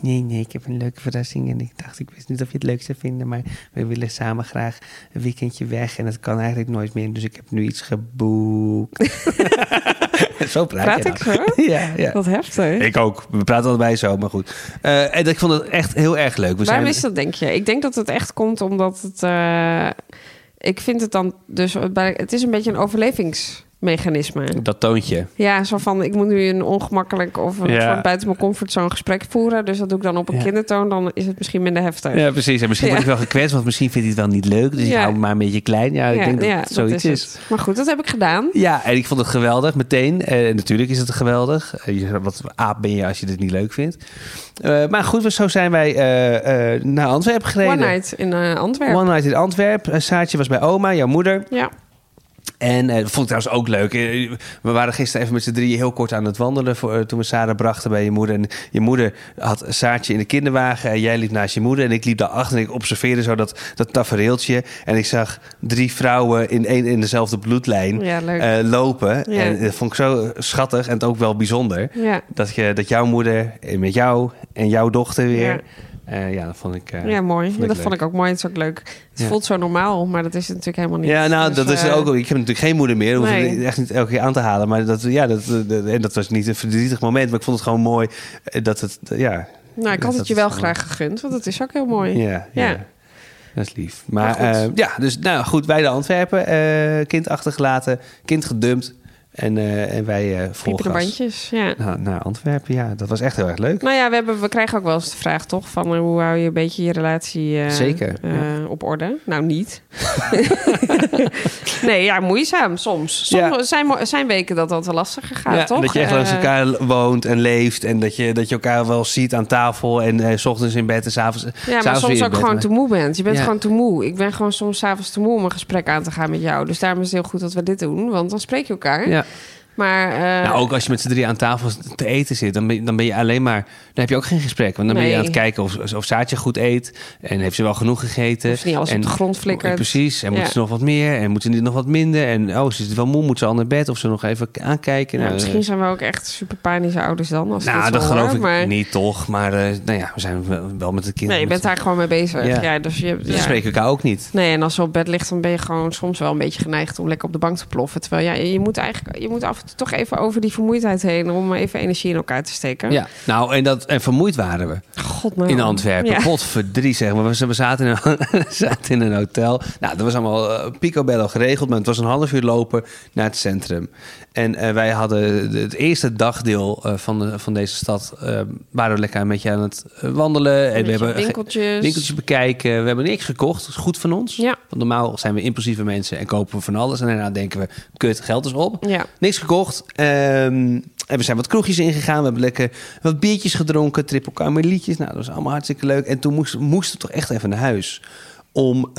Nee, nee, ik heb een leuke verrassing. En ik dacht, ik wist niet of je het leuk zou vinden, maar we willen samen graag een weekendje weg. En dat kan eigenlijk nooit meer, dus ik heb nu iets geboekt. zo praat, Praat je ik dan. zo? Ja, ja. Wat heftig. Ik ook. We praten allebei zo, maar goed. Eh, en ik vond het echt heel erg leuk. We Waarom zijn... is dat, denk je? Ik denk dat het echt komt omdat het... eh, ik vind het dan dus... Het is een beetje een overlevingsmechanisme. Dat toontje. Ja, zo van, ik moet nu een ongemakkelijk of een Ja. soort buiten mijn comfortzone gesprek voeren. Dus dat doe ik dan op een Ja. kindertoon. Dan is het misschien minder heftig. Ja, precies. En misschien Ja. word ik wel gekwetst, want misschien vindt hij het wel niet leuk. Dus ik Ja. hou maar een beetje klein. Ja, ik denk dat het zoiets is. het. Maar goed, dat heb ik gedaan. Ja, en ik vond het geweldig meteen. En natuurlijk is het geweldig. Eh, je- Wat aap ben je als je dit niet leuk vindt. Eh, maar goed, zo zijn wij eh, eh, naar Antwerpen gereden. One night in eh, Antwerpen. One night in Antwerpen. Eh, Saartje was bij oma, jouw moeder. Ja. En eh, dat vond ik trouwens ook leuk. Eh, We waren gisteren even met z'n drieën heel kort aan het wandelen... Voor, eh, toen we Sarah brachten bij je moeder. En je moeder had Saartje in de kinderwagen... en jij liep naast je moeder en ik liep daarachter... en ik observeerde zo dat, dat tafereeltje... en ik zag drie vrouwen in, één, in dezelfde bloedlijn Ja, lopen. Ja. En dat vond ik zo schattig en het ook wel bijzonder... Ja. dat, je, dat jouw moeder met jou en jouw dochter weer... Ja. Eh, ja, dat vond ik... eh, Ja, mooi. vond Ja, ik dat leuk. vond ik ook mooi. Het is ook leuk. Het Ja. voelt zo normaal, maar dat is het natuurlijk helemaal niet. Ja, nou, Dus, dat is eh, ook. Ik heb natuurlijk geen moeder meer. Hoef Nee. ik echt niet elke keer aan te halen. Maar dat, ja, dat, dat, en dat was niet een verdrietig moment. Maar ik vond het gewoon mooi dat het. Ja, Nou, ik dat- had het dat je wel graag gegund, want het is ook heel mooi. ja, ja. Ja. Dat is lief. Maar, eh, ja, dus nou goed, wij de Antwerpen. eh, kind achtergelaten, kind gedumpt. En, eh, en wij vol Piepende gas. bandjes, ja. Nou, naar Antwerpen, ja, dat was echt heel erg leuk. Nou ja, we, hebben, we krijgen ook wel eens de vraag toch van eh, hoe hou je een beetje je relatie Zeker, ja. op orde? Nou, niet. nee, ja, moeizaam soms. Soms Ja. zijn, zijn weken dat dat wel lastiger gaat, ja, toch? dat je echt langs elkaar woont en leeft. En dat je, dat je elkaar wel ziet aan tafel. En s ochtends in bed en s'avonds. Ja, maar s'avonds soms ook bed. gewoon te moe bent. Je bent gewoon te moe. Ik ben gewoon soms 's avonds te moe om een gesprek aan te gaan met jou. Dus daarom is het heel goed dat we dit doen, want dan spreek je elkaar. Ja. Yeah. Maar eh, Nou, ook als je met z'n drie aan tafel te eten zit, dan ben, je- dan ben je alleen maar. Dan heb je ook geen gesprek. Want dan ben je aan het kijken of, of Saartje goed eet. En heeft ze wel genoeg gegeten. Of niet alles op en, de grond flikkert. Precies. En moet Ja. ze nog wat meer? En moet ze niet nog wat minder? En oh, ze is wel moe, moet ze al naar bed? Of ze nog even aankijken? ja, Nou, misschien zijn we ook echt super panische ouders dan. Als nou, dat geloof hoor, ik maar... niet toch. Maar eh, nou ja, we zijn wel, wel met het kind. Nee, je bent daar gewoon mee bezig. Ja. Ja. dus je, Dus we ja. spreken elkaar ook niet. Nee, en als ze op bed ligt, dan ben je gewoon soms wel een beetje geneigd om lekker op de bank te ploffen. Terwijl ja, je moet eigenlijk, je moet af en toe toch even over die vermoeidheid heen om even energie in elkaar te steken. Ja, nou, en, dat, en vermoeid waren we. God nou. in Antwerpen. Ja. Potverdrie, zeg maar. We, we zaten, in een, we zaten in een hotel. Nou, dat was allemaal uh, picobello geregeld, maar het was een half uur lopen naar het centrum. En eh, wij hadden de- het eerste dagdeel eh, van, de, van deze stad... eh, waren we lekker een beetje aan het wandelen. En we hebben winkeltjes. winkeltjes bekijken. We hebben niks gekocht. Dat is goed van ons. Ja. Want normaal zijn we impulsieve mensen en kopen we van alles. En daarna denken we, kut, geld is op. Ja. Niks gekocht. Ehm, en we zijn wat kroegjes ingegaan. We hebben lekker wat biertjes gedronken. Triple karmelietjes. Nou, dat was allemaal hartstikke leuk. En toen moesten, we toch echt even naar huis. Om,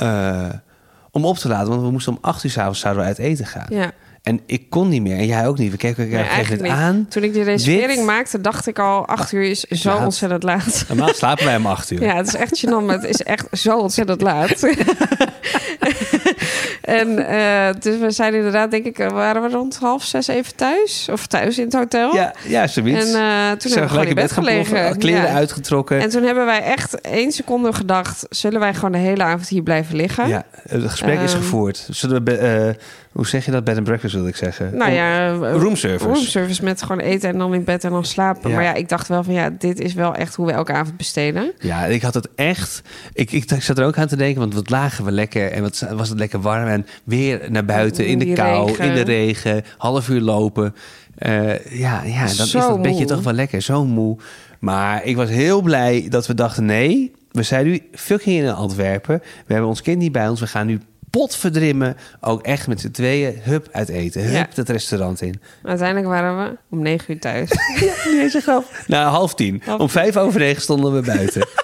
om op te laden. Want we moesten om acht uur s'avonds zouden we uit eten gaan. Ja. En ik kon niet meer. En jij ook niet. We keken elkaar Nee, aan. Toen ik die reservering maakte, dacht ik al, acht uur is zo laat. ontzettend laat. Normaal slapen wij om acht uur. Ja, het is echt gênant, maar het is echt zo ontzettend laat. en eh, dus we zijn inderdaad, denk ik, eh, waren we rond half zes even thuis? Of thuis in het hotel? ja, ja zoiets. En eh, toen hebben we in bed gelegen. Kleren Ja. uitgetrokken. En toen hebben wij echt één seconde gedacht... zullen wij gewoon de hele avond hier blijven liggen? Ja, het gesprek is Ehm. gevoerd. Zullen we, eh, hoe zeg je dat? Bed and breakfast wilde ik zeggen. Nou ja, eh, roomservice. roomservice met gewoon eten en dan in bed en dan slapen. Ja. Maar ja, ik dacht wel van ja, dit is wel echt hoe we elke avond besteden. Ja, ik had het echt. Ik, ik, ik zat er ook aan te denken, want wat lagen we lekker en wat was het lekker warm en weer naar buiten in de kou, regen. in de regen, half uur lopen. Eh, ja, ja, dan is dat beetje toch wel lekker, zo moe. Maar ik was heel blij dat we dachten: nee, we zijn nu fucking in Antwerpen. We hebben ons kind niet bij ons. We gaan nu potverdrimmen. Ook echt met z'n tweeën, hup, uit eten. Hup, Ja. dat restaurant in. Uiteindelijk waren we om negen uur thuis. Nee, zeg grap. Nou, half tien. Half Om vijf over negen stonden we buiten.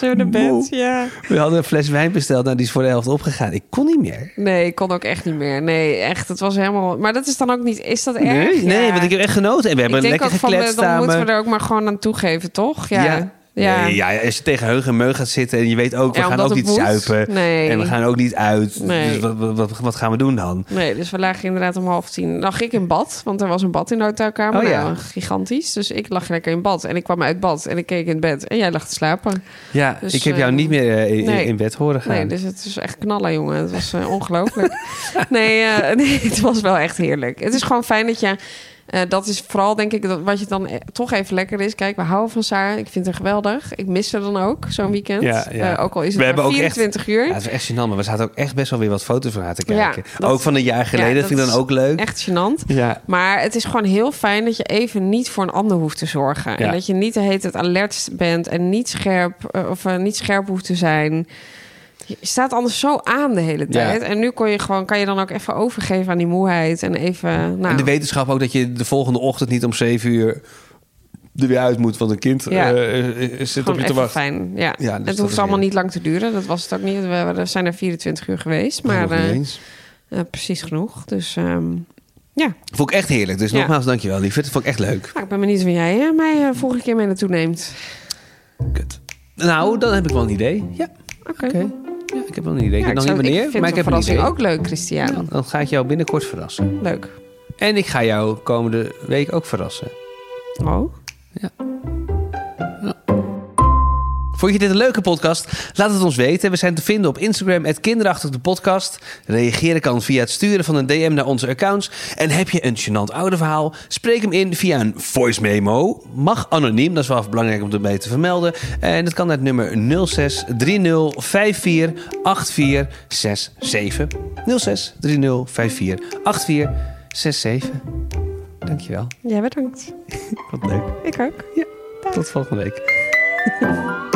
Zo Moe. bed, ja. We hadden een fles wijn besteld, nou, die is voor de helft opgegaan. Ik kon niet meer. Nee, ik kon ook echt niet meer. Nee, echt, het was helemaal... Maar dat is dan ook niet... Is dat erg? Nee, nee, want ik heb echt genoten. En we hebben ik lekker ook van, gekletst dan moeten samen. we er ook maar gewoon aan toegeven, toch? Ja. ja. Nee, ja, als je tegen heug en meug gaat zitten en je weet ook, we Ja, gaan ook niet moet. zuipen. Nee. En we gaan ook niet uit. Nee. Dus wat, wat, wat, gaan we doen dan? Nee, dus we lagen inderdaad om half tien. Lag ik in bad, want er was een bad in de hotelkamer. Oh, ja. Nou, gigantisch. Dus ik lag lekker in bad. En ik kwam uit bad en ik keek in het bed. En jij lag te slapen. Ja, Dus, ik heb jou eh, niet meer eh, in, nee. in bed horen gaan. Nee, dus het is echt knallen, jongen. Het was eh, ongelooflijk. nee, nee, het was wel echt heerlijk. Het is gewoon fijn dat je... eh, dat is vooral, denk ik, dat, wat je dan eh, toch even lekker is. Kijk, we houden van Saar. Ik vind haar geweldig. Ik mis haar dan ook, zo'n weekend. Ja, ja. Eh, ook al is het We maar hebben ook echt- 24 uur. Ja, het was echt gênant, maar we zaten ook echt best wel weer wat foto's van haar te Ja, kijken. dat- ook van een jaar geleden, Ja, dat vind ik dan is ook leuk. Echt gênant. Ja. Maar het is gewoon heel fijn dat je even niet voor een ander hoeft te zorgen. Ja. En dat je niet de hele tijd alert bent en niet scherp, of, niet scherp hoeft te zijn. Je staat anders zo aan de hele Ja. tijd. En nu kon je gewoon, kan je dan ook even overgeven aan die moeheid. En even. Nou, En de wetenschap ook dat je de volgende ochtend niet om zeven uur er weer uit moet, want een kind Ja. eh, eh, zit op gewoon je te wachten. fijn. Ja. Ja, dus het hoeft allemaal niet lang te duren. Dat was het ook niet. We we zijn er 24 uur geweest. Maar eh, eh, precies genoeg. Dus ehm, ja. Vond ik echt heerlijk. Dus nogmaals, dankjewel, lieverd. Dat vond ik echt leuk. Nou, ik ben benieuwd wie jij eh, mij eh, volgende keer mee naartoe neemt. Kut. Nou, dan heb ik wel een idee. Ja, Oké. Ik heb wel een idee. Ik weet nog niet wanneer, ik maar ik heb verrassing ook leuk, Christian. Ja, dan ga ik jou binnenkort verrassen. Leuk. En ik ga jou komende week ook verrassen. Oh. Ja. Vond je dit een leuke podcast? Laat het ons weten. We zijn te vinden op Instagram, kinderachtig de podcast. Reageren kan via het sturen van een DM naar onze accounts. En heb je een gênant oude verhaal? Spreek hem in via een voice memo. Mag anoniem, dat is wel belangrijk om erbij te vermelden. En dat kan naar het nummer 06 30 54 8467. 06 30 54 8467. Dankjewel. Jij bedankt. Wat leuk. Ik ook. Tot volgende week.